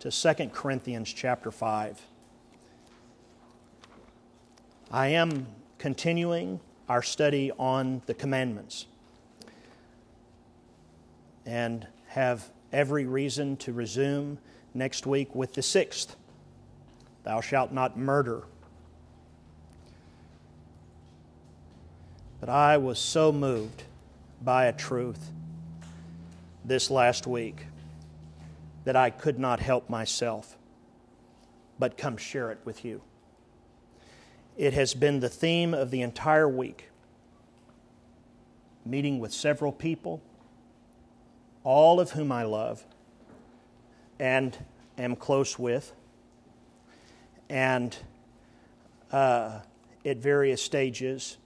to 2 Corinthians chapter 5. I am continuing our study on the commandments and have every reason to resume next week with the sixth Thou shalt not murder. But I was so moved by a truth this last week that I could not help myself but come share it with you. It has been the theme of the entire week. Meeting with several people, all of whom I love and am close with, and uh, at various stages.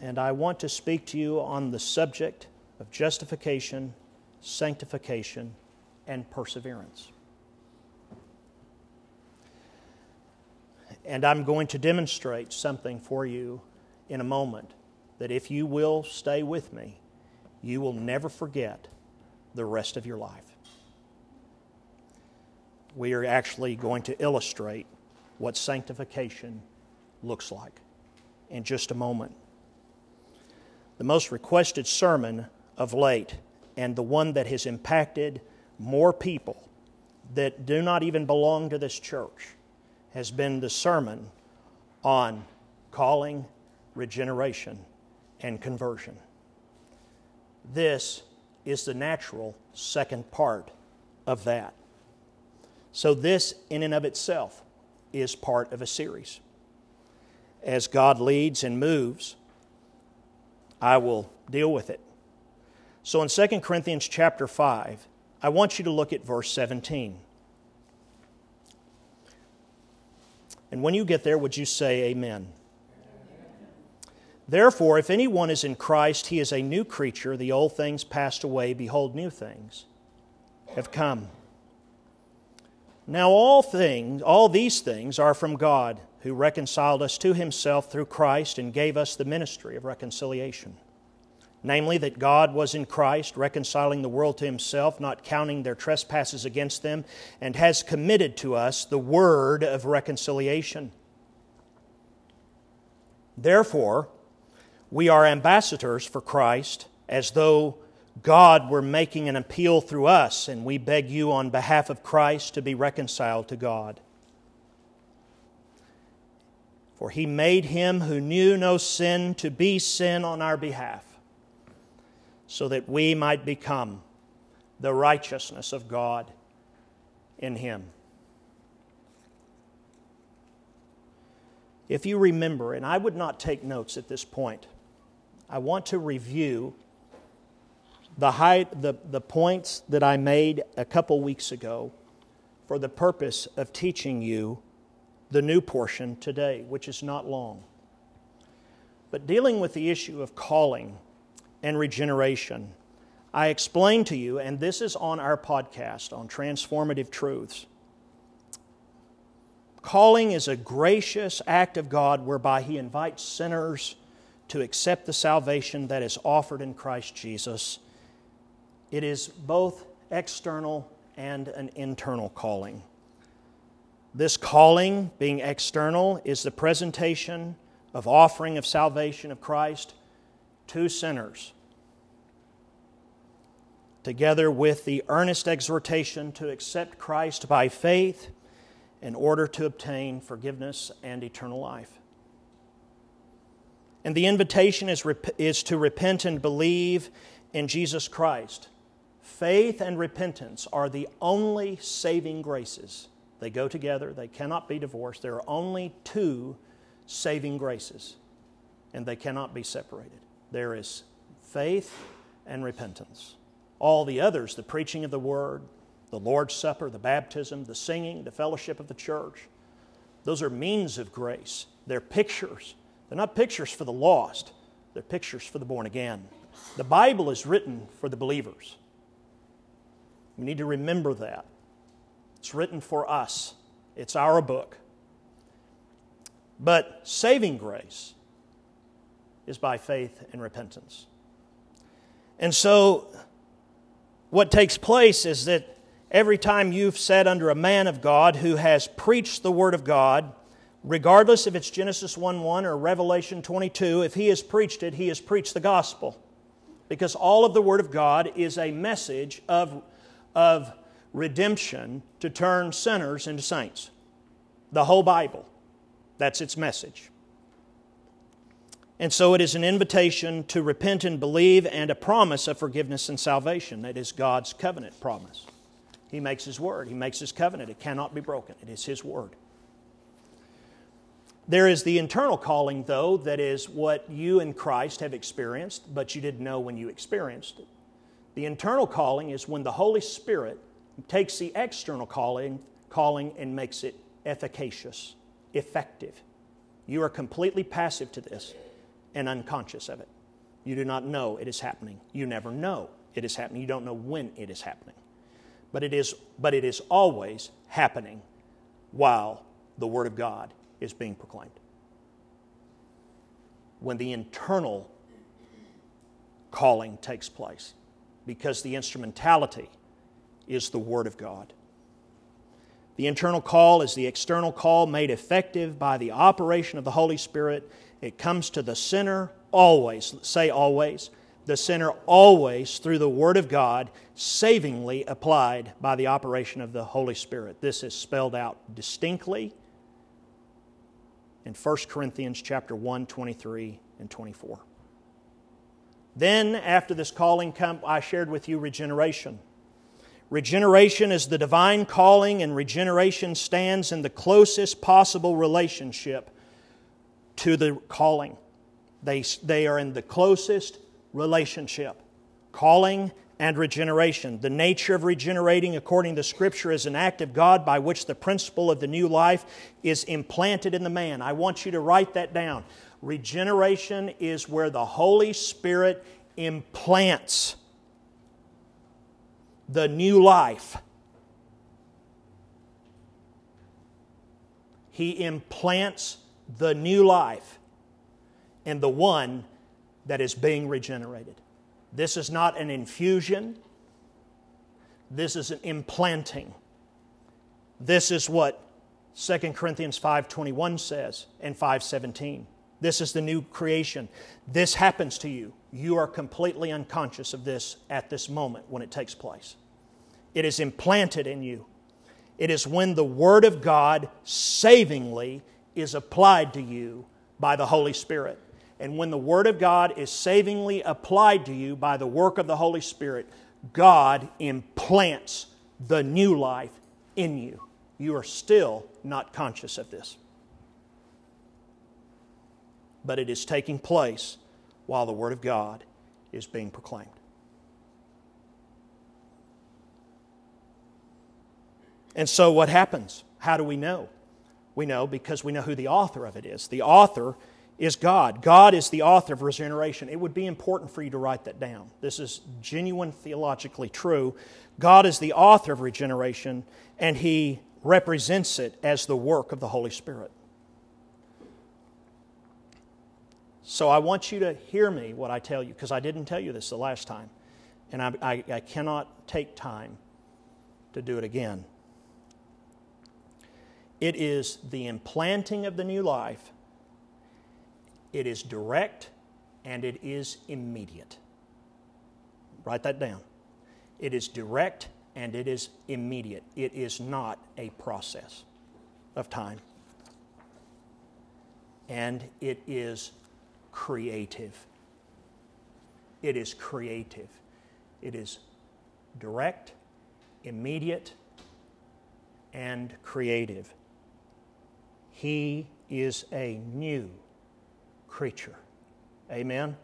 And I want to speak to you on the subject of justification, sanctification, and perseverance. And I'm going to demonstrate something for you in a moment that if you will stay with me, you will never forget the rest of your life. We are actually going to illustrate what sanctification looks like in just a moment. The most requested sermon of late, and the one that has impacted more people that do not even belong to this church, has been the sermon on calling, regeneration, and conversion. This is the natural second part of that. So, this in and of itself is part of a series. As God leads and moves, I will deal with it. So, in 2 Corinthians chapter 5, I want you to look at verse 17. And when you get there, would you say amen? Therefore, if anyone is in Christ, he is a new creature. The old things passed away. Behold, new things have come. Now, all things, all these things are from God, who reconciled us to himself through Christ and gave us the ministry of reconciliation. Namely, that God was in Christ, reconciling the world to himself, not counting their trespasses against them, and has committed to us the word of reconciliation. Therefore, we are ambassadors for Christ, as though God were making an appeal through us, and we beg you on behalf of Christ to be reconciled to God. For he made him who knew no sin to be sin on our behalf, so that we might become the righteousness of God in him. If you remember, and I would not take notes at this point, I want to review the, high, the, the points that I made a couple weeks ago for the purpose of teaching you the new portion today, which is not long. But dealing with the issue of calling and regeneration, I explained to you, and this is on our podcast on transformative truths. Calling is a gracious act of God whereby He invites sinners to accept the salvation that is offered in Christ Jesus. It is both external and an internal calling. This calling, being external, is the presentation of offering of salvation of Christ to sinners, together with the earnest exhortation to accept Christ by faith in order to obtain forgiveness and eternal life. And the invitation is, is to repent and believe in Jesus Christ. Faith and repentance are the only saving graces. They go together, they cannot be divorced. There are only two saving graces, and they cannot be separated. There is faith and repentance. All the others, the preaching of the word, the Lord's Supper, the baptism, the singing, the fellowship of the church, those are means of grace. They're pictures they're not pictures for the lost, they're pictures for the born again. The Bible is written for the believers. We need to remember that. It's written for us, it's our book. But saving grace is by faith and repentance. And so, what takes place is that every time you've sat under a man of God who has preached the Word of God, regardless if it's Genesis 1 1 or Revelation 22, if he has preached it, he has preached the gospel. Because all of the Word of God is a message of, of redemption to turn sinners into saints. The whole Bible. That's its message. And so it is an invitation to repent and believe and a promise of forgiveness and salvation. That is God's covenant promise. He makes His word, He makes His covenant. It cannot be broken, it is His word. There is the internal calling, though, that is what you in Christ have experienced, but you didn't know when you experienced it. The internal calling is when the Holy Spirit takes the external calling, calling and makes it efficacious, effective. You are completely passive to this and unconscious of it. You do not know it is happening. You never know it is happening. You don't know when it is happening. But it is, but it is always happening while the Word of God is being proclaimed. When the internal calling takes place, because the instrumentality is the Word of God. The internal call is the external call made effective by the operation of the Holy Spirit. It comes to the sinner always, say always, the sinner always through the Word of God, savingly applied by the operation of the Holy Spirit. This is spelled out distinctly in 1 Corinthians chapter 1, 23 and 24. Then, after this calling, come, I shared with you regeneration. Regeneration is the divine calling, and regeneration stands in the closest possible relationship to the calling. They, they are in the closest relationship calling and regeneration. The nature of regenerating, according to Scripture, is an act of God by which the principle of the new life is implanted in the man. I want you to write that down. Regeneration is where the Holy Spirit implants the new life. He implants the new life in the one that is being regenerated. This is not an infusion. This is an implanting. This is what 2 Corinthians 5:21 says and 5:17. This is the new creation. This happens to you. You are completely unconscious of this at this moment when it takes place. It is implanted in you. It is when the Word of God savingly is applied to you by the Holy Spirit. And when the Word of God is savingly applied to you by the work of the Holy Spirit, God implants the new life in you. You are still not conscious of this but it is taking place while the Word of God is being proclaimed. And so, what happens? How do we know? We know because we know who the author of it is. The author is God. God is the author of regeneration. It would be important for you to write that down. This is genuine theologically true. God is the author of regeneration, and He represents it as the work of the Holy Spirit. So I want you to hear me what I tell you, because I didn't tell you this the last time. And I, I, I cannot take time to do it again. It is the implanting of the new life, it is direct, and it is immediate. Write that down. It is direct and it is immediate. It is not a process of time. And it is creative. It is creative. It is direct, immediate, and creative. He is a new creature. Amen?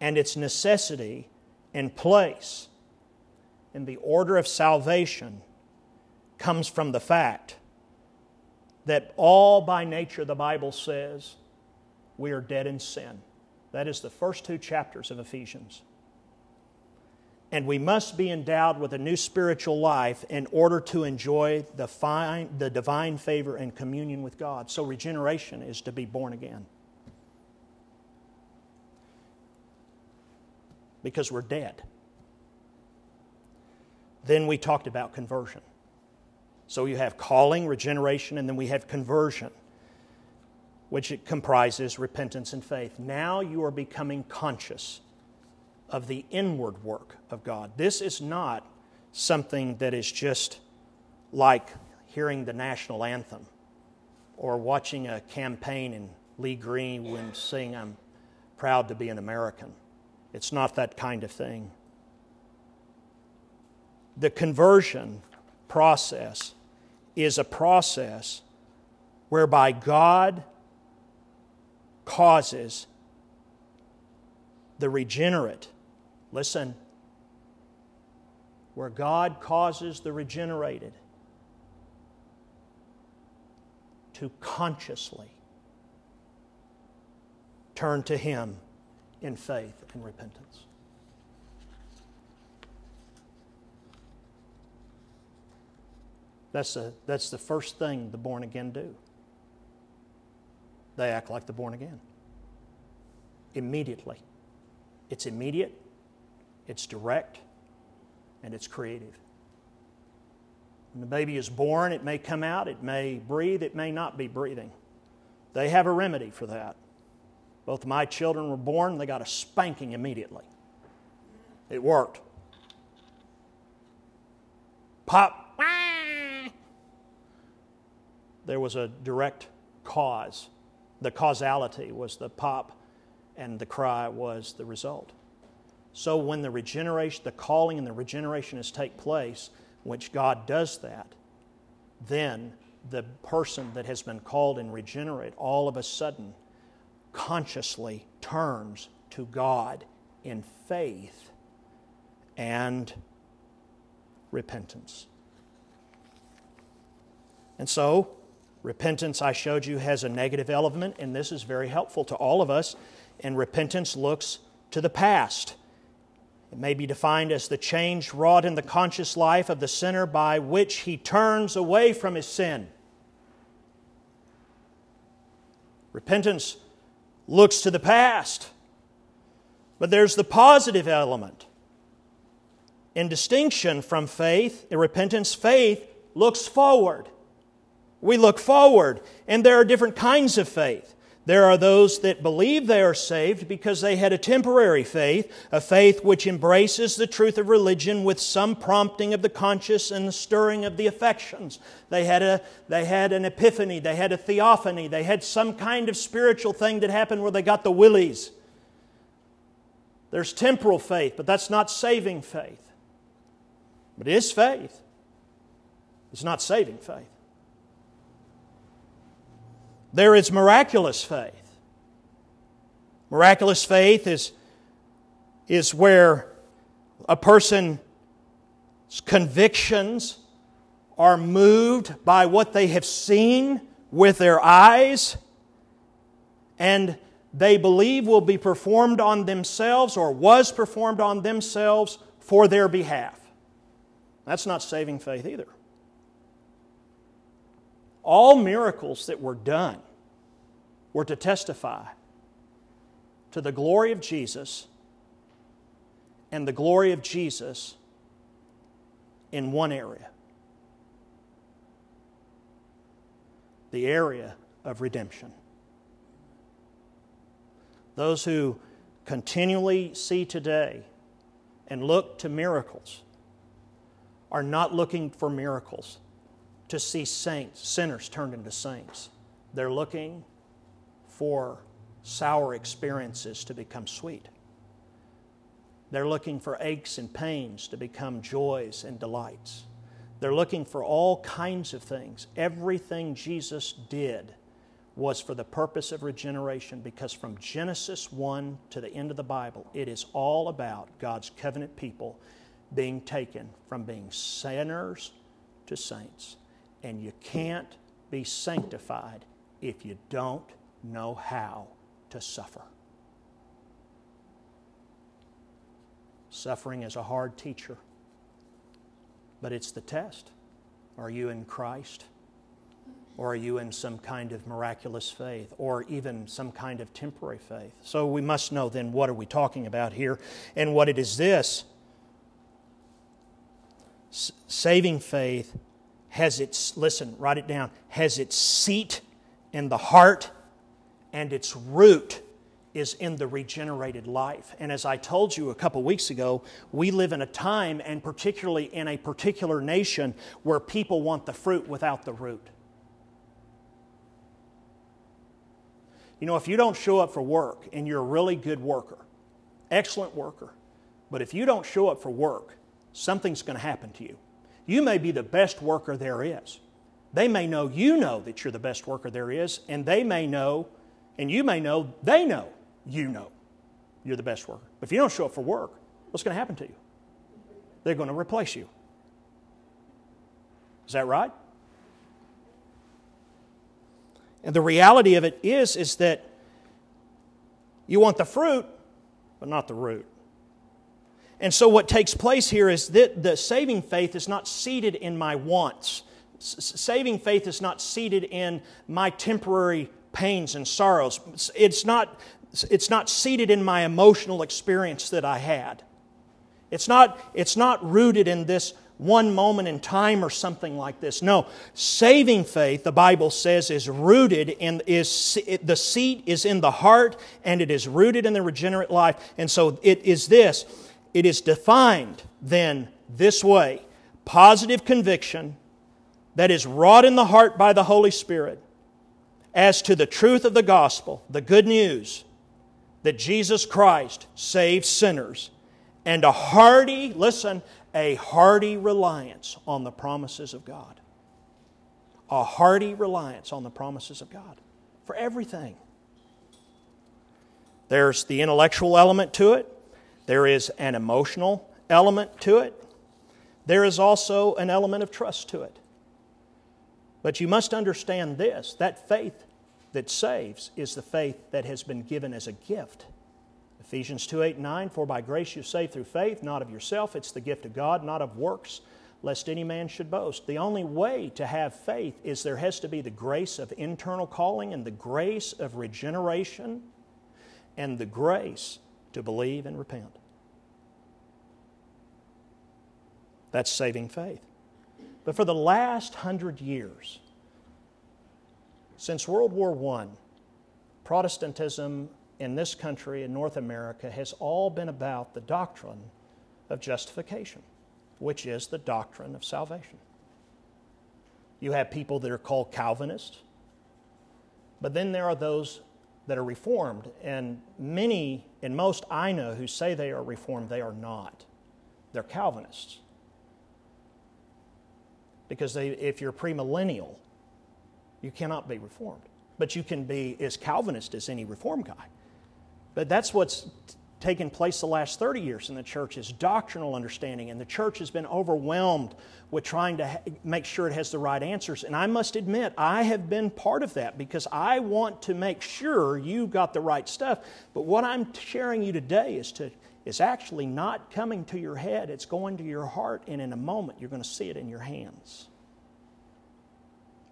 And its necessity and place in the order of salvation comes from the fact that all by nature, the Bible says, we are dead in sin. That is the first two chapters of Ephesians. And we must be endowed with a new spiritual life in order to enjoy the, fine, the divine favor and communion with God. So, regeneration is to be born again. Because we're dead. Then we talked about conversion. So you have calling, regeneration, and then we have conversion, which it comprises repentance and faith. Now you are becoming conscious of the inward work of God. This is not something that is just like hearing the national anthem or watching a campaign in Lee Greenwood sing, I'm proud to be an American. It's not that kind of thing. The conversion process is a process whereby God causes the regenerate, listen, where God causes the regenerated to consciously turn to Him in faith and repentance. That's the, that's the first thing the born again do. They act like the born again. Immediately. It's immediate, it's direct, and it's creative. When the baby is born, it may come out, it may breathe, it may not be breathing. They have a remedy for that. Both my children were born, they got a spanking immediately. It worked. Pop, there was a direct cause. The causality was the pop, and the cry was the result. So when the regeneration, the calling and the regeneration is take place, which God does that, then the person that has been called and regenerate all of a sudden consciously turns to God in faith and repentance. And so, Repentance, I showed you, has a negative element, and this is very helpful to all of us. And repentance looks to the past. It may be defined as the change wrought in the conscious life of the sinner by which he turns away from his sin. Repentance looks to the past, but there's the positive element. In distinction from faith, in repentance, faith looks forward. We look forward, and there are different kinds of faith. There are those that believe they are saved because they had a temporary faith, a faith which embraces the truth of religion with some prompting of the conscience and the stirring of the affections. They had, a, they had an epiphany, they had a theophany, they had some kind of spiritual thing that happened where they got the willies. There's temporal faith, but that's not saving faith. But it is faith. It's not saving faith. There is miraculous faith. Miraculous faith is, is where a person's convictions are moved by what they have seen with their eyes and they believe will be performed on themselves or was performed on themselves for their behalf. That's not saving faith either. All miracles that were done were to testify to the glory of Jesus and the glory of Jesus in one area the area of redemption. Those who continually see today and look to miracles are not looking for miracles to see saints, sinners turned into saints. They're looking for sour experiences to become sweet. They're looking for aches and pains to become joys and delights. They're looking for all kinds of things. Everything Jesus did was for the purpose of regeneration because from Genesis 1 to the end of the Bible, it is all about God's covenant people being taken from being sinners to saints. And you can't be sanctified if you don't know how to suffer. Suffering is a hard teacher, but it's the test. Are you in Christ? Or are you in some kind of miraculous faith or even some kind of temporary faith? So we must know then what are we talking about here and what it is this. S- saving faith has its, listen, write it down, has its seat in the heart and its root is in the regenerated life. And as I told you a couple weeks ago, we live in a time, and particularly in a particular nation, where people want the fruit without the root. You know, if you don't show up for work and you're a really good worker, excellent worker, but if you don't show up for work, something's going to happen to you. You may be the best worker there is. They may know you know that you're the best worker there is, and they may know, and you may know they know you know you're the best worker. But if you don't show up for work, what's going to happen to you? They're going to replace you. Is that right? And the reality of it is is that you want the fruit, but not the root. And so what takes place here is that the saving faith is not seated in my wants. saving faith is not seated in my temporary pains and sorrows. It's not it's not seated in my emotional experience that I had. It's not, it's not rooted in this one moment in time or something like this. No, saving faith, the Bible says, is rooted in is the seat is in the heart and it is rooted in the regenerate life. And so it is this. It is defined then this way: positive conviction that is wrought in the heart by the Holy Spirit as to the truth of the gospel, the good news that Jesus Christ saves sinners, and a hearty, listen, a hearty reliance on the promises of God. A hearty reliance on the promises of God for everything. There's the intellectual element to it, there is an emotional element to it, there is also an element of trust to it. But you must understand this that faith that saves is the faith that has been given as a gift. Ephesians 2 8 9, for by grace you're saved through faith, not of yourself. It's the gift of God, not of works, lest any man should boast. The only way to have faith is there has to be the grace of internal calling and the grace of regeneration and the grace to believe and repent. That's saving faith. But for the last hundred years, since World War I, Protestantism in this country, in North America, has all been about the doctrine of justification, which is the doctrine of salvation. You have people that are called Calvinists, but then there are those that are Reformed, and many and most I know who say they are Reformed, they are not. They're Calvinists. Because they, if you're premillennial, you cannot be reformed. But you can be as Calvinist as any reform guy. But that's what's taken place the last 30 years in the church is doctrinal understanding. And the church has been overwhelmed with trying to ha- make sure it has the right answers. And i must admit i have been part of that because i want to make sure you got the right stuff. But what i'm sharing you today is to is actually not coming to your head. It's going to your heart. And in a moment you're going to see it in your hands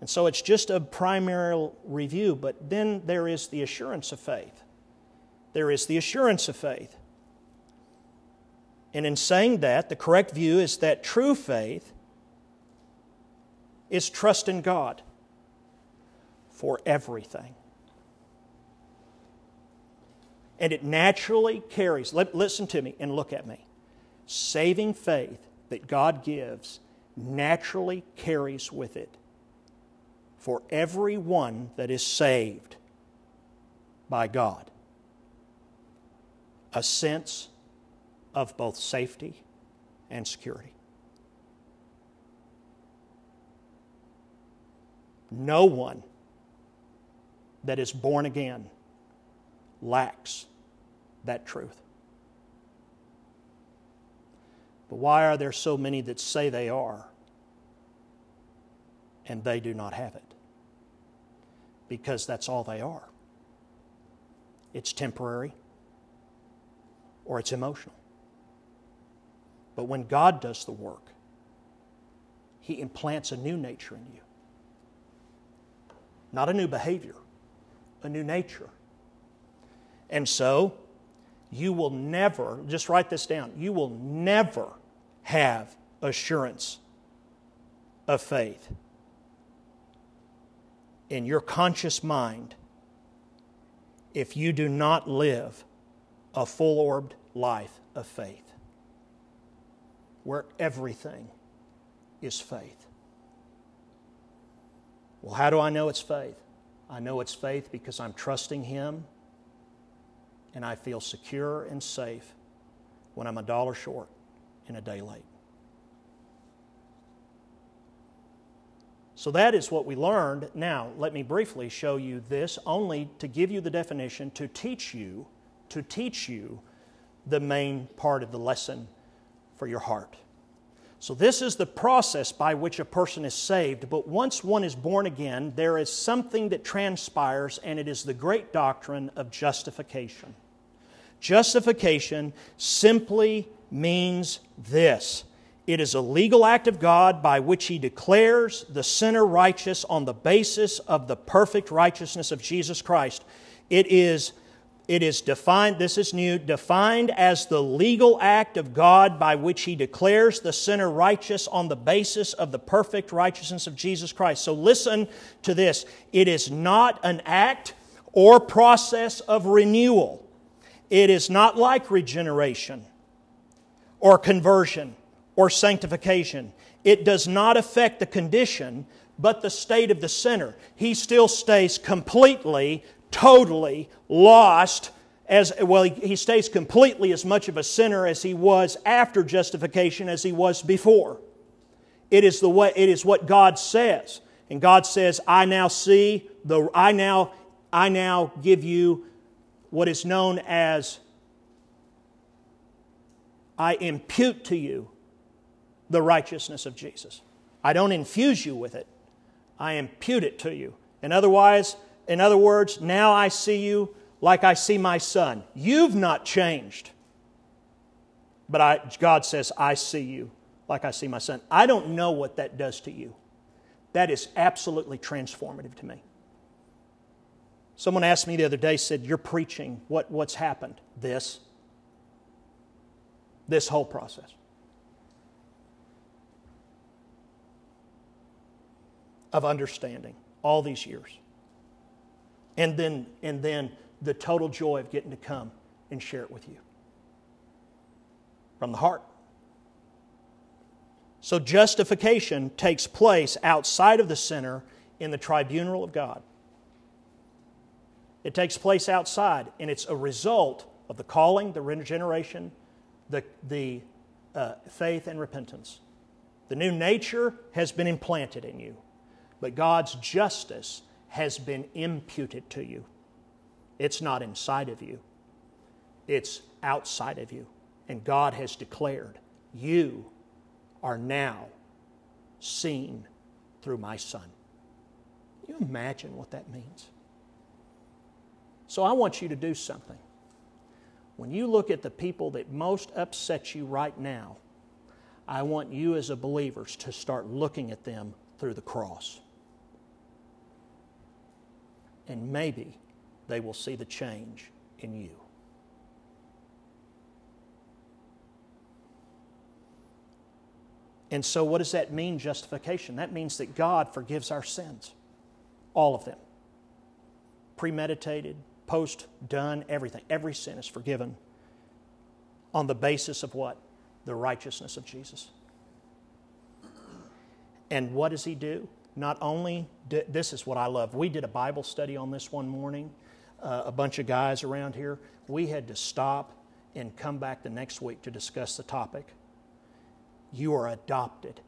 and so it's just a primary review, but then there is the assurance of faith. There is the assurance of faith. And in saying that, the correct view is that true faith is trust in God for everything. And it naturally carries, listen to me and look at me. Saving faith that God gives naturally carries with it for every one that is saved by God. A sense of both safety and security. No one that is born again lacks that truth. But why are there so many that say they are and they do not have it? Because that's all they are. It's temporary or it's emotional. But when God does the work, He implants a new nature in you. Not a new behavior, a new nature. And so, you will never, just write this down, you will never have assurance of faith in your conscious mind if you do not live a full orbed life of faith, where everything is faith. Well, how do I know it's faith? I know it's faith because I'm trusting Him and I feel secure and safe when I'm a dollar short and a day late. So that is what we learned. Now, let me briefly show you this only to give you the definition to teach you, to teach you the main part of the lesson for your heart. So, this is the process by which a person is saved. But once one is born again, there is something that transpires, and it is the great doctrine of justification. Justification simply means this it is a legal act of God by which He declares the sinner righteous on the basis of the perfect righteousness of Jesus Christ. It is, it is defined, this is new, defined as the legal act of God by which He declares the sinner righteous on the basis of the perfect righteousness of Jesus Christ. So listen to this. It is not an act or process of renewal, it is not like regeneration or conversion or sanctification. It does not affect the condition, but the state of the sinner. He still stays completely, totally lost as well he stays completely as much of a sinner as he was after justification as he was before it is the way it is what god says and god says i now see the i now i now give you what is known as i impute to you the righteousness of Jesus. I don't infuse you with it. I impute it to you. And otherwise, in other words, now I see you like I see my son. You've not changed. But I, God says, I see you like I see my son. I don't know what that does to you. That is absolutely transformative to me. Someone asked me the other day, said, You're preaching. What, what's happened? This. This whole process. Of understanding all these years. And then, and then the total joy of getting to come and share it with you from the heart. So, justification takes place outside of the sinner in the tribunal of God. It takes place outside, and it's a result of the calling, the regeneration, the, the uh, faith, and repentance. The new nature has been implanted in you but God's justice has been imputed to you. It's not inside of you, it's outside of you. And God has declared, You are now seen through my Son. Can you imagine what that means? So I want you to do something. When you look at the people that most upset you right now, I want you as a believer to start looking at them through the cross and maybe they will see the change in you. And so, what does that mean, justification? That means that God forgives our sins, all of them. Premeditated, post done, everything. Every sin is forgiven on the basis of what? The righteousness of Jesus. And what does He do? Not only did, this is what I love. We did a Bible study on this one morning, uh, a bunch of guys around here. We had to stop and come back the next week to discuss the topic. You are adopted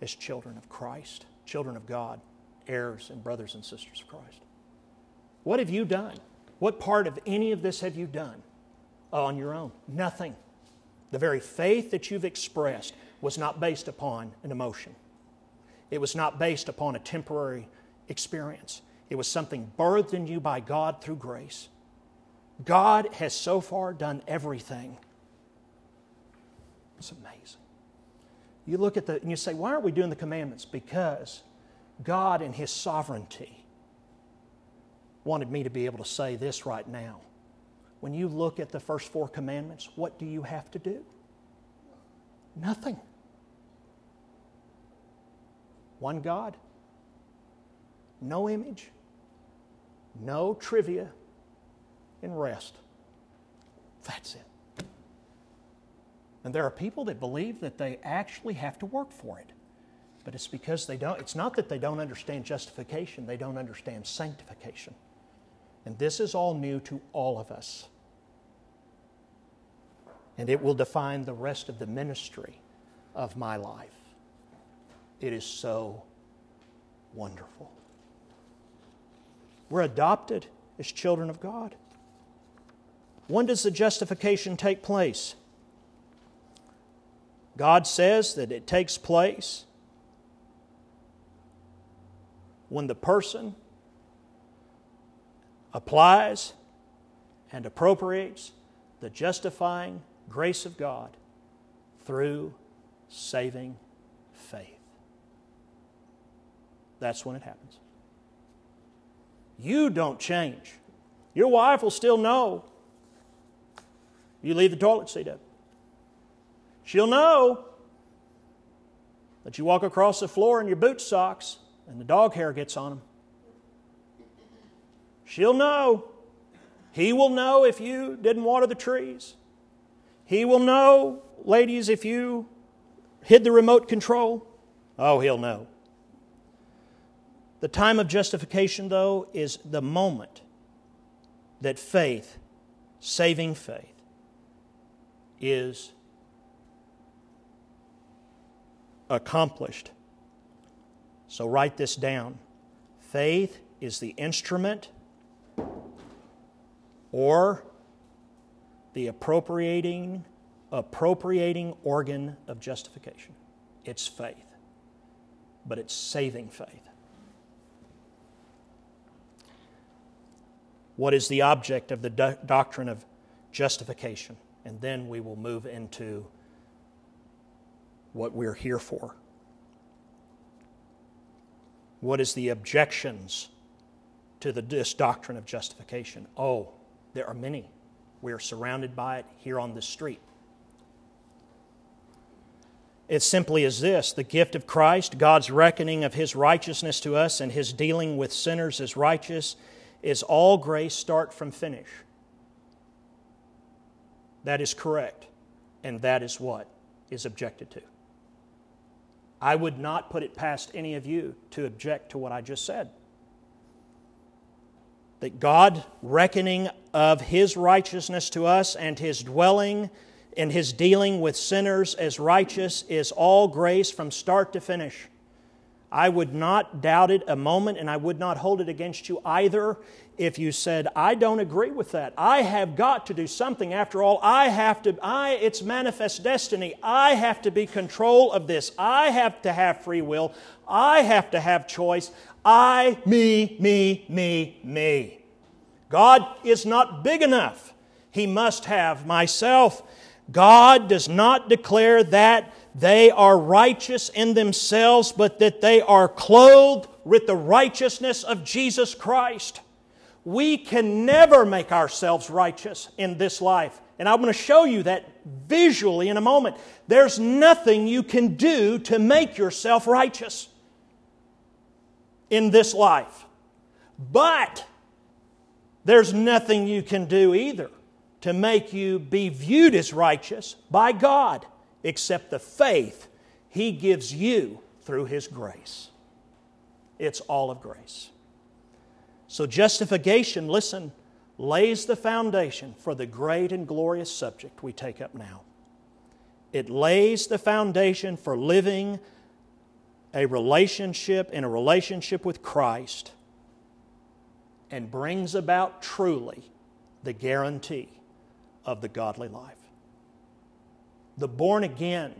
as children of Christ, children of God, heirs and brothers and sisters of Christ. What have you done? What part of any of this have you done on your own? Nothing. The very faith that you've expressed was not based upon an emotion. It was not based upon a temporary experience, it was something birthed in you by God through grace. God has so far done everything. It's amazing. You look at the, and you say, why aren't we doing the commandments? Because God, in His sovereignty, wanted me to be able to say this right now. When you look at the first four commandments, what do you have to do? Nothing. One God, no image, no trivia, and rest. That's it. And there are people that believe that they actually have to work for it. But it's because they don't, it's not that they don't understand justification, they don't understand sanctification. And this is all new to all of us. And it will define the rest of the ministry of my life. It is so wonderful. We're adopted as children of God. When does the justification take place? God says that it takes place when the person applies and appropriates the justifying grace of God through saving faith. That's when it happens. You don't change. Your wife will still know you leave the toilet seat up. She'll know that you walk across the floor in your boot socks and the dog hair gets on them. She'll know. He will know if you didn't water the trees. He will know, ladies, if you hid the remote control. Oh, he'll know. The time of justification, though, is the moment that faith, saving faith, is accomplished. So write this down. Faith is the instrument or the appropriating appropriating organ of justification. It's faith. But it's saving faith. What is the object of the do- doctrine of justification? and then we will move into what we're here for. What is the objections to the, this doctrine of justification? Oh, there are many. We are surrounded by it here on this street. It simply is this the gift of Christ, God's reckoning of His righteousness to us, and His dealing with sinners as righteous, is all grace, start from finish. That is correct. And that is what is objected to. I would not put it past any of you to object to what I just said. That God reckoning of His righteousness to us and His dwelling and His dealing with sinners as righteous is all grace from start to finish. I would not doubt it a moment, and I would not hold it against you either if you said, I don't agree with that. I have got to do something. After all, I have to, I, it's manifest destiny. I have to be control of this. I have to have free will. I have to have choice. I, me, me, me, me. God is not big enough. He must have myself. God does not declare that they are righteous in themselves, but that they are clothed with the righteousness of Jesus Christ. We can never make ourselves righteous in this life. And I'm going to show you that visually in a moment. There's nothing you can do to make yourself righteous in this life. But there's nothing you can do either to make you be viewed as righteous by God except the faith He gives you through His grace. It's all of grace. So, justification, listen, lays the foundation for the great and glorious subject we take up now. It lays the foundation for living a relationship in a relationship with Christ and brings about truly the guarantee of the godly life the born again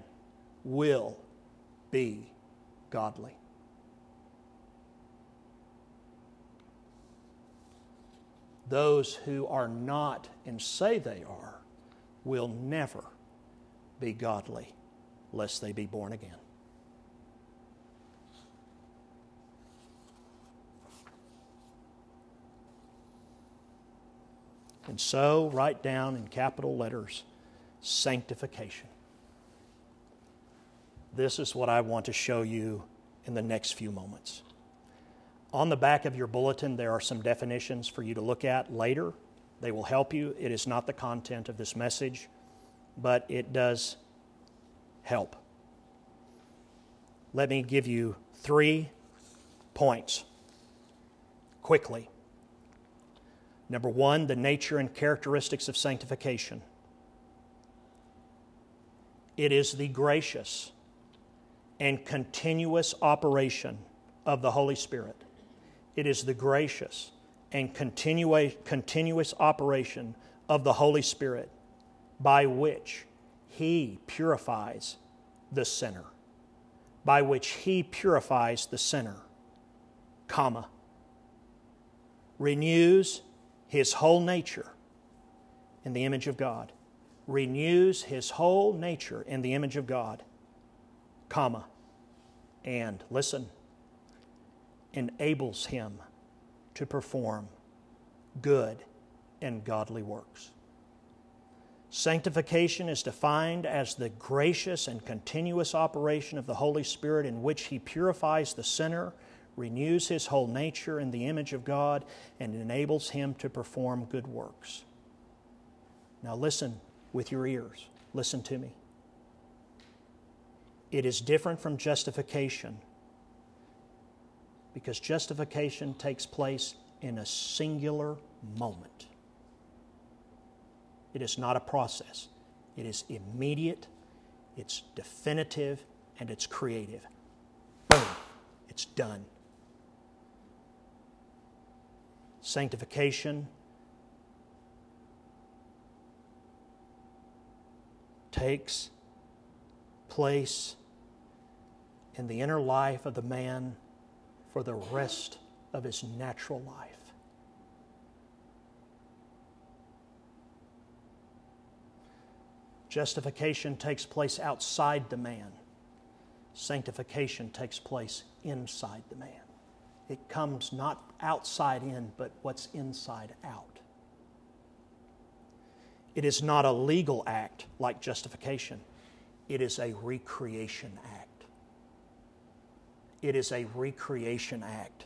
will be godly. Those who are not and say they are will never be godly lest they be born again. And so, write down in capital letters sanctification. This is what I want to show you in the next few moments. On the back of your bulletin, there are some definitions for you to look at later. They will help you. It is not the content of this message, but it does help. Let me give you three points quickly. Number one, the nature and characteristics of sanctification. It is the gracious and continuous operation of the Holy Spirit. It is the gracious and continua- continuous operation of the Holy Spirit by which He purifies the sinner. By which He purifies the sinner, comma, renews his whole nature in the image of God, renews his whole nature in the image of God, comma, and listen, enables him to perform good and godly works. Sanctification is defined as the gracious and continuous operation of the Holy Spirit in which He purifies the sinner renews his whole nature in the image of God, and enables him to perform good works. Now, listen with your ears. Listen to me. It is different from justification because justification takes place in a singular moment. It is not a process, it is immediate, it's definitive, and it's creative. Boom, it's done. sanctification takes place in the inner life of the man for the rest of his natural life. Justification takes place outside the man. Sanctification takes place inside the man. It comes not outside in, but what's inside out. It is not a legal act like justification, it is a recreation act. It is a recreation act,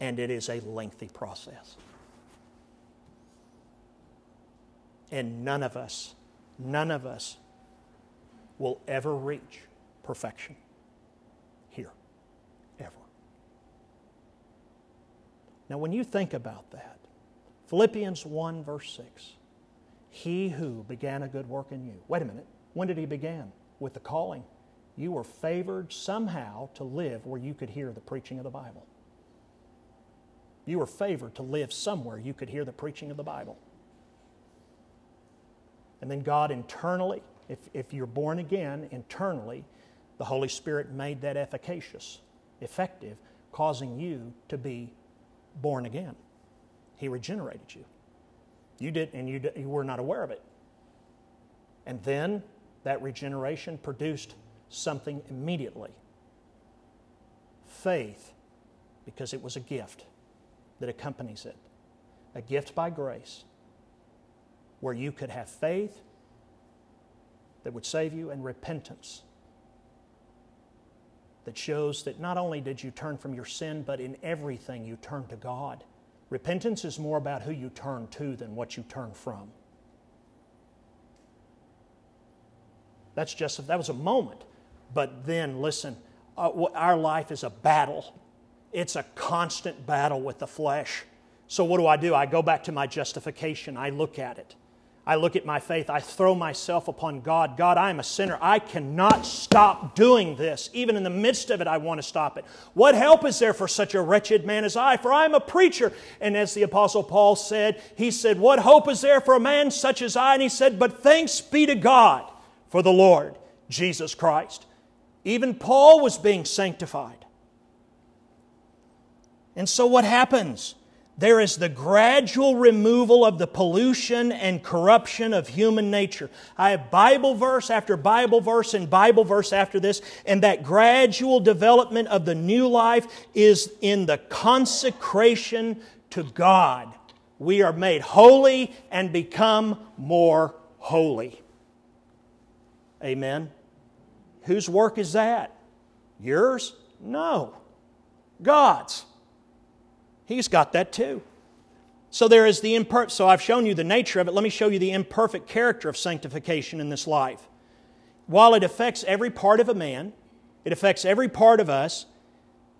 and it is a lengthy process. And none of us, none of us will ever reach perfection. Here, ever. Now, when you think about that, Philippians 1, verse 6, He who began a good work in you. Wait a minute. When did He begin? With the calling. You were favored somehow to live where you could hear the preaching of the Bible. You were favored to live somewhere you could hear the preaching of the Bible. And then God internally, if, if you're born again, internally, the Holy Spirit made that efficacious, effective, causing you to be born again. He regenerated you. You did, and you, you were not aware of it. And then that regeneration produced something immediately faith, because it was a gift that accompanies it. A gift by grace, where you could have faith that would save you and repentance that shows that not only did you turn from your sin, but in everything you turn to God. Repentance is more about who you turn to than what you turn from. That's just, that was a moment. But then, listen, uh, our life is a battle. It's a constant battle with the flesh. So, what do I do? I go back to my justification. I look at it. I look at my faith, I throw myself upon God. God, I am a sinner. I cannot stop doing this. Even in the midst of it, I want to stop it. What help is there for such a wretched man as I? For I am a preacher. And as the Apostle Paul said, he said, What hope is there for a man such as I? And he said, But thanks be to God for the Lord Jesus Christ. Even Paul was being sanctified. And so what happens? There is the gradual removal of the pollution and corruption of human nature. I have Bible verse after Bible verse and Bible verse after this, and that gradual development of the new life is in the consecration to God. We are made holy and become more holy. Amen. Whose work is that? Yours? No, God's. He's got that too. So there is the imper- so I've shown you the nature of it. Let me show you the imperfect character of sanctification in this life. While it affects every part of a man, it affects every part of us,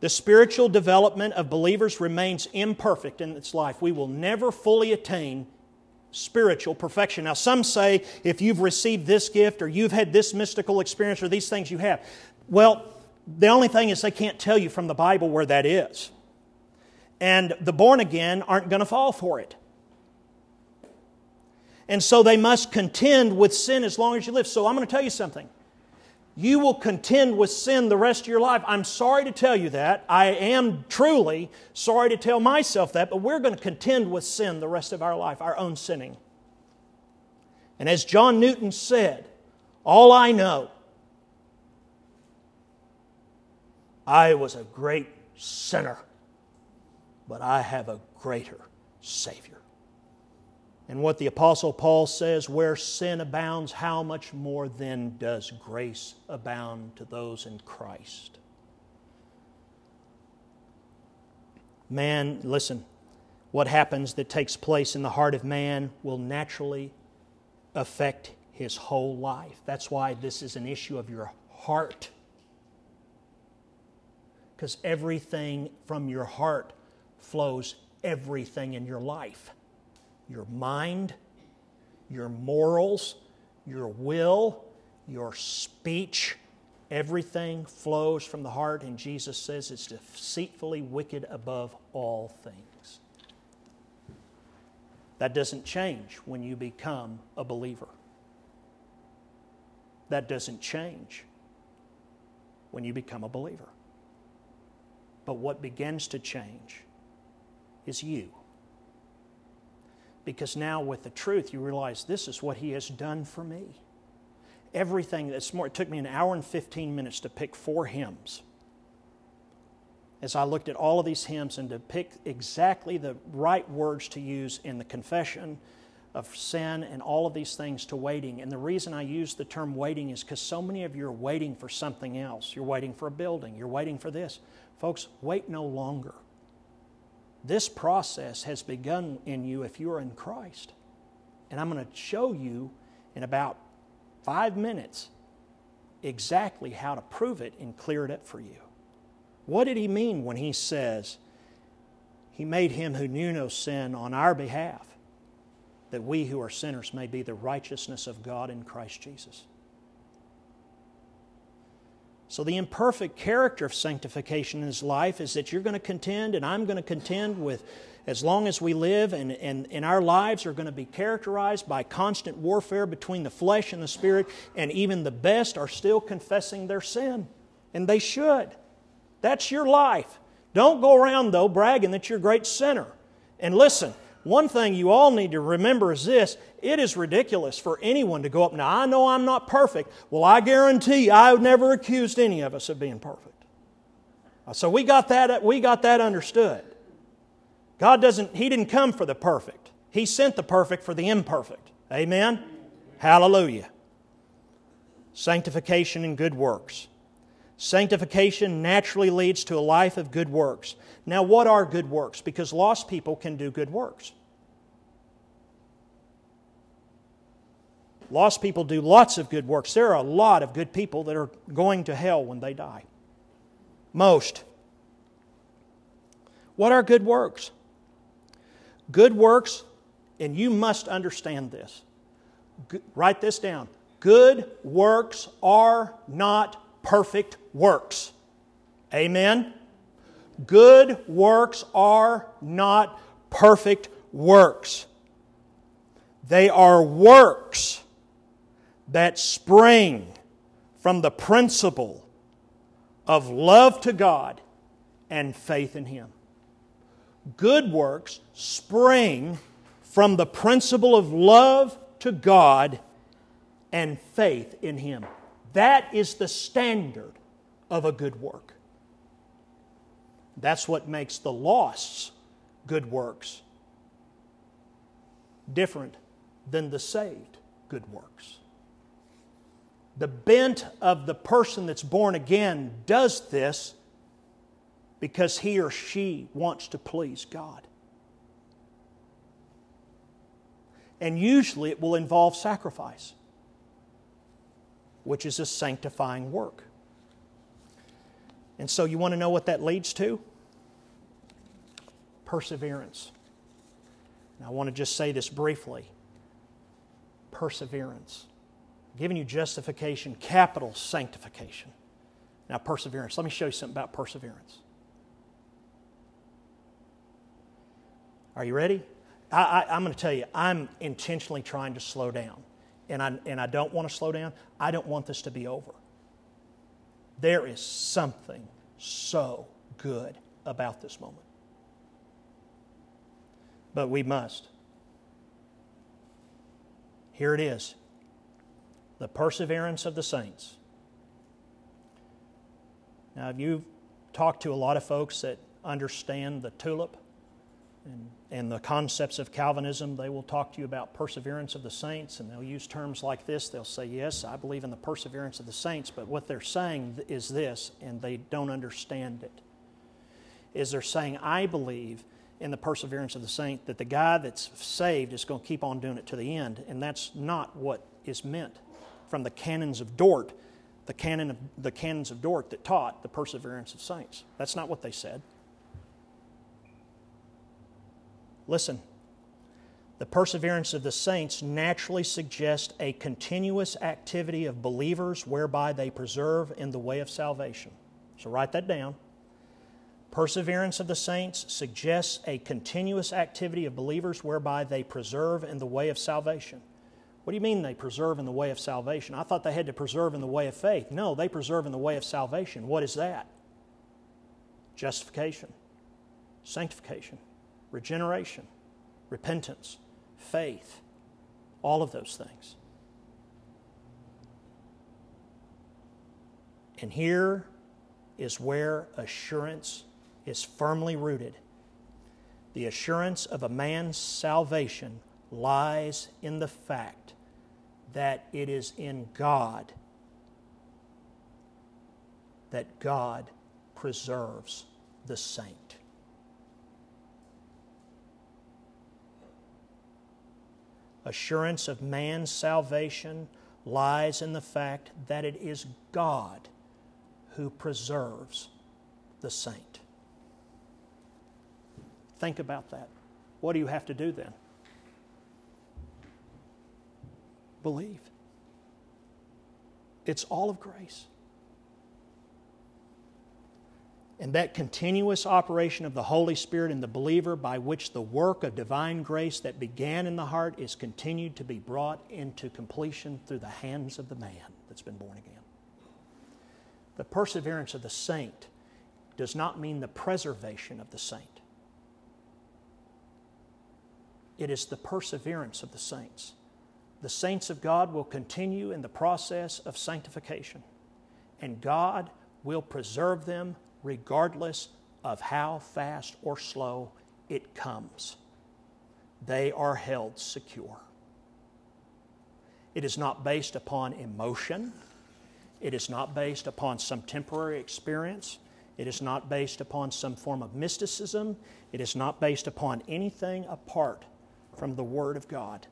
the spiritual development of believers remains imperfect in its life. We will never fully attain spiritual perfection. Now, some say if you've received this gift or you've had this mystical experience or these things you have, well, the only thing is they can't tell you from the Bible where that is. And the born again aren't going to fall for it. And so they must contend with sin as long as you live. So I'm going to tell you something you will contend with sin the rest of your life. I'm sorry to tell you that. I am truly sorry to tell myself that, but we're going to contend with sin the rest of our life, our own sinning. And as John Newton said, all I know, I was a great sinner, but I have a greater Savior. And what the Apostle Paul says, where sin abounds, how much more then does grace abound to those in Christ? Man, listen, what happens that takes place in the heart of man will naturally affect his whole life. That's why this is an issue of your heart. Because everything from your heart flows everything in your life your mind, your morals, your will, your speech. Everything flows from the heart, and Jesus says it's deceitfully wicked above all things. That doesn't change when you become a believer. That doesn't change when you become a believer. But what begins to change is you. Because now, with the truth, you realize this is what He has done for me. Everything that's more, it took me an hour and 15 minutes to pick four hymns. As I looked at all of these hymns and to pick exactly the right words to use in the confession of sin and all of these things to waiting. And the reason I use the term waiting is because so many of you are waiting for something else. You're waiting for a building, you're waiting for this. Folks, wait no longer. This process has begun in you if you are in Christ. And I'm going to show you in about five minutes exactly how to prove it and clear it up for you. What did he mean when he says, He made him who knew no sin on our behalf, that we who are sinners may be the righteousness of God in Christ Jesus? So, the imperfect character of sanctification in his life is that you're going to contend, and I'm going to contend with as long as we live, and, and, and our lives are going to be characterized by constant warfare between the flesh and the spirit, and even the best are still confessing their sin. And they should. That's your life. Don't go around, though, bragging that you're a great sinner. And listen, one thing you all need to remember is this it is ridiculous for anyone to go up. Now, I know I'm not perfect. Well, I guarantee I've never accused any of us of being perfect. Uh, so we got that, we got that understood. God doesn't, He didn't come for the perfect, He sent the perfect for the imperfect. Amen? Hallelujah. Sanctification and good works. Sanctification naturally leads to a life of good works. Now, what are good works? Because lost people can do good works. Lost people do lots of good works. There are a lot of good people that are going to hell when they die. Most. What are good works? Good works, and you must understand this. write this down. Good works are not perfect works. Amen? Good works are not perfect works. They are works that spring from the principle of love to God and faith in Him. Good works spring from the principle of love to God and faith in Him. That is the standard of a good work. That's what makes the lost's good works different than the saved good works. The bent of the person that's born again does this because he or she wants to please God. And usually it will involve sacrifice, which is a sanctifying work. And so you want to know what that leads to? Perseverance. Now, I want to just say this briefly perseverance. I'm giving you justification, capital sanctification. Now, perseverance. Let me show you something about perseverance. Are you ready? I, am going to tell you, I'm intentionally trying to slow down. And I, and I don't want to slow down. I don't want this to be over. There is something so good about this moment. But we must. Here it is the perseverance of the saints. Now, if you've talked to a lot of folks that understand the tulip and, and the concepts of Calvinism, they will talk to you about perseverance of the saints, and they'll use terms like this. They'll say, Yes, I believe in the perseverance of the saints, but what they're saying is this, and they don't understand it. Is they're saying, I believe in the perseverance of the saint that the guy that's saved is going to keep on doing it to the end, and that's not what is meant from the canons of Dort, the canon of the canons of Dort that taught the perseverance of saints. That's not what they said. Listen, the perseverance of the saints naturally suggests a continuous activity of believers whereby they preserve in the way of salvation. So write that down. Perseverance of the saints suggests a continuous activity of believers whereby they preserve in the way of salvation. What do you mean they preserve in the way of salvation? I thought they had to preserve in the way of faith. No, they preserve in the way of salvation. What is that? Justification, sanctification, regeneration, repentance, faith, all of those things. And here is where assurance is firmly rooted. The assurance of a man's salvation lies in the fact that it is in God that God preserves the saint. Assurance of man's salvation lies in the fact that it is God who preserves the saint. Think about that. What do you have to do then? Believe. It's all of grace. And that continuous operation of the Holy Spirit in the believer, by which the work of divine grace that began in the heart is continued to be brought into completion through the hands of the man that's been born again. The perseverance of the saint does not mean the preservation of the saint. It is the perseverance of the saints. The saints of God will continue in the process of sanctification, and God will preserve them regardless of how fast or slow it comes. They are held secure. It is not based upon emotion. It is not based upon some temporary experience. It is not based upon some form of mysticism. It is not based upon anything apart from the Word of God,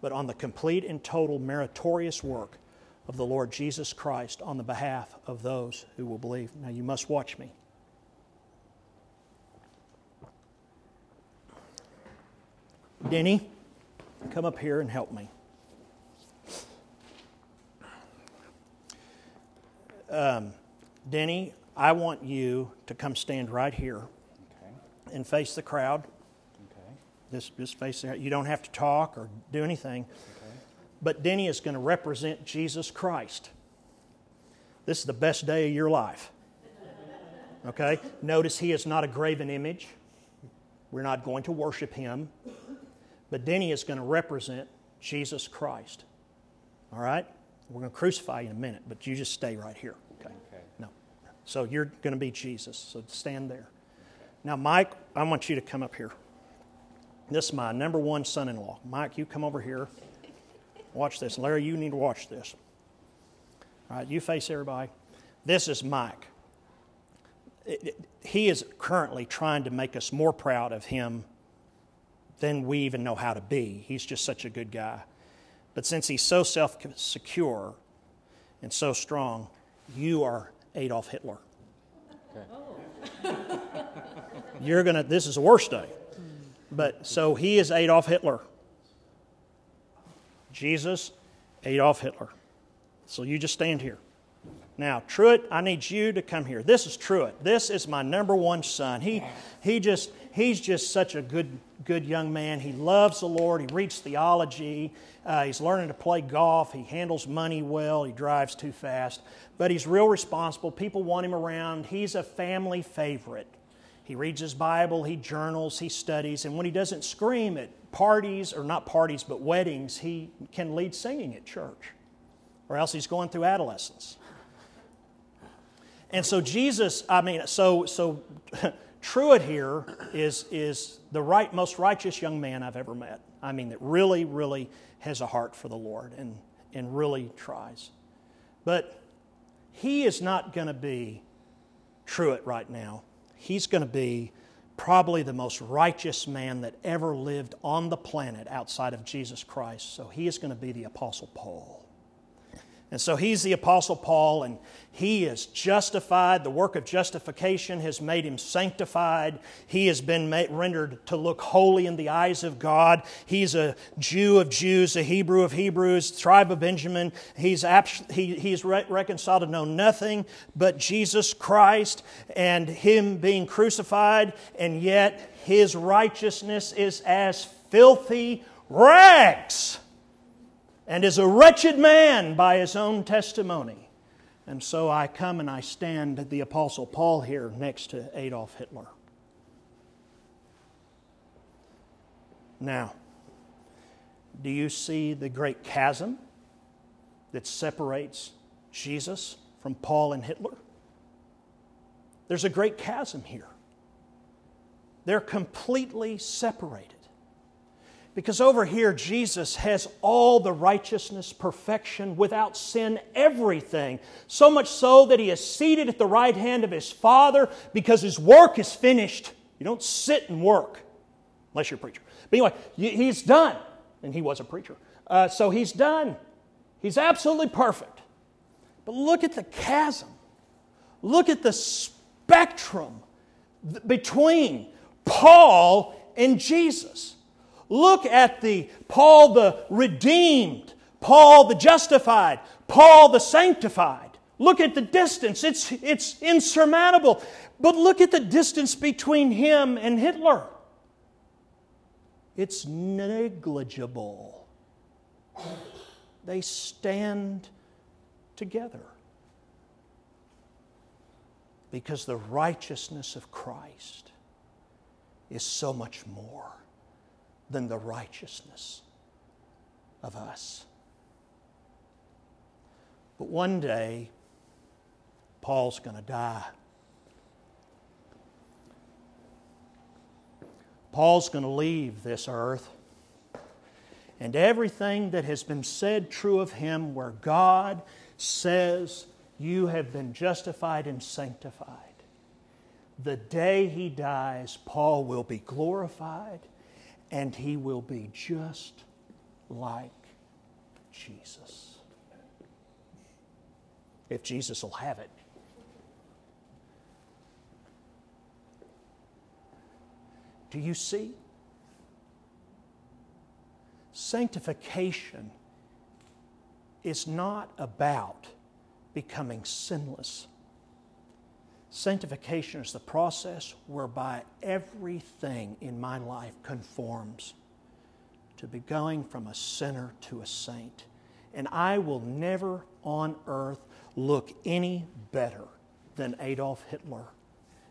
but on the complete and total meritorious work of the Lord Jesus Christ on the behalf of those who will believe. Now, you must watch me. Denny, come up here and help me. Um, Denny, I want you to come stand right here okay. and face the crowd. This, this face You don't have to talk or do anything. But Denny is going to represent Jesus Christ. This is the best day of your life. Okay? Notice he is not a graven image. We're not going to worship him. But Denny is going to represent Jesus Christ. All right? We're going to crucify you in a minute, but you just stay right here. Okay? okay. No. So you're going to be Jesus. So stand there. Now, Mike, I want you to come up here. This is my number one son in law. Mike, you come over here. Watch this. Larry, you need to watch this. All right, you face everybody. This is Mike. he is currently trying to make us more proud of him than we even know how to be. He's just such a good guy. But since he's so self secure and so strong, you are Adolf Hitler. Okay. You're going to, this is the worst day. But so he is Adolf Hitler. Jesus, Adolf Hitler. So you just stand here. Now, Truett, I need you to come here. This is Truett. This is my number one son. He, he just, he's just such a good, good young man. He loves the Lord. He reads theology. Uh, he's learning to play golf. He handles money well. He drives too fast. But he's real responsible. People want him around. He's a family favorite. He reads his Bible, he journals, he studies, and when he doesn't scream at parties, or not parties, but weddings, he can lead singing at church, or else he's going through adolescence. And so Jesus, I mean, so so Truett here is is the right most righteous young man I've ever met. I mean, that really, really has a heart for the Lord and and really tries. But he is not going to be Truett right now he's going to be probably the most righteous man that ever lived on the planet outside of Jesus Christ. So he is going to be the Apostle Paul. And so he's the Apostle Paul, and he is justified. The work of justification has made him sanctified. He has been made, rendered to look holy in the eyes of God. He's a Jew of Jews, a Hebrew of Hebrews, tribe of Benjamin. He's, he, he's re- reconciled to know nothing but Jesus Christ and him being crucified, and yet his righteousness is as filthy rags and is a wretched man by his own testimony. And so I come and I stand the Apostle Paul here next to Adolf Hitler. Now, do you see the great chasm that separates Jesus from Paul and Hitler? There's a great chasm here. They're completely separated. Because over here, Jesus has all the righteousness, perfection, without sin, everything. So much so that he is seated at the right hand of his Father because his work is finished. You don't sit and work unless you're a preacher. But anyway, he's done. And he was a preacher. Uh, so he's done. He's absolutely perfect. But look at the chasm. Look at the spectrum between Paul and Jesus. Look at the Paul the redeemed, Paul the justified, Paul the sanctified. Look at the distance. It's, it's insurmountable. But look at the distance between him and Hitler. It's negligible. They stand together because the righteousness of Christ is so much more than the righteousness of us. But one day, Paul's going to die. Paul's going to leave this earth. And everything that has been said true of him, where God says, You have been justified and sanctified. The day he dies, Paul will be glorified and he will be just like Jesus. If Jesus will have it. Do you see? Sanctification is not about becoming sinless. Sanctification is the process whereby everything in my life conforms to be going from a sinner to a saint. And I will never on earth look any better than Adolf Hitler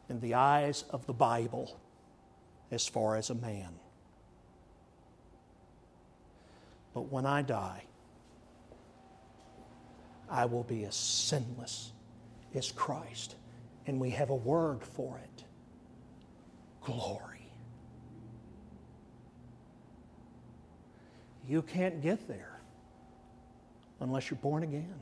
in the eyes of the Bible as far as a man. But when I die, I will be as sinless as Christ and we have a word for it glory. You can't get there unless you're born again.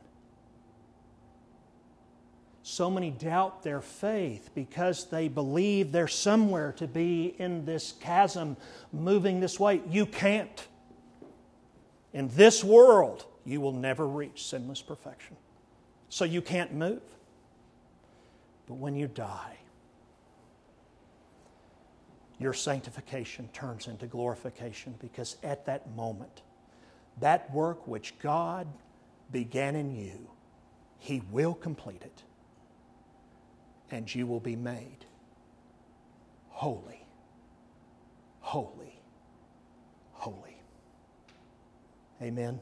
so many doubt their faith because they believe they're somewhere to be in this chasm moving this way. You can't. In this world, you will never reach sinless perfection. So you can't move. But when you die, your sanctification turns into glorification because at that moment, that work which God began in you, He will complete it. And you will be made holy, holy, holy. Amen.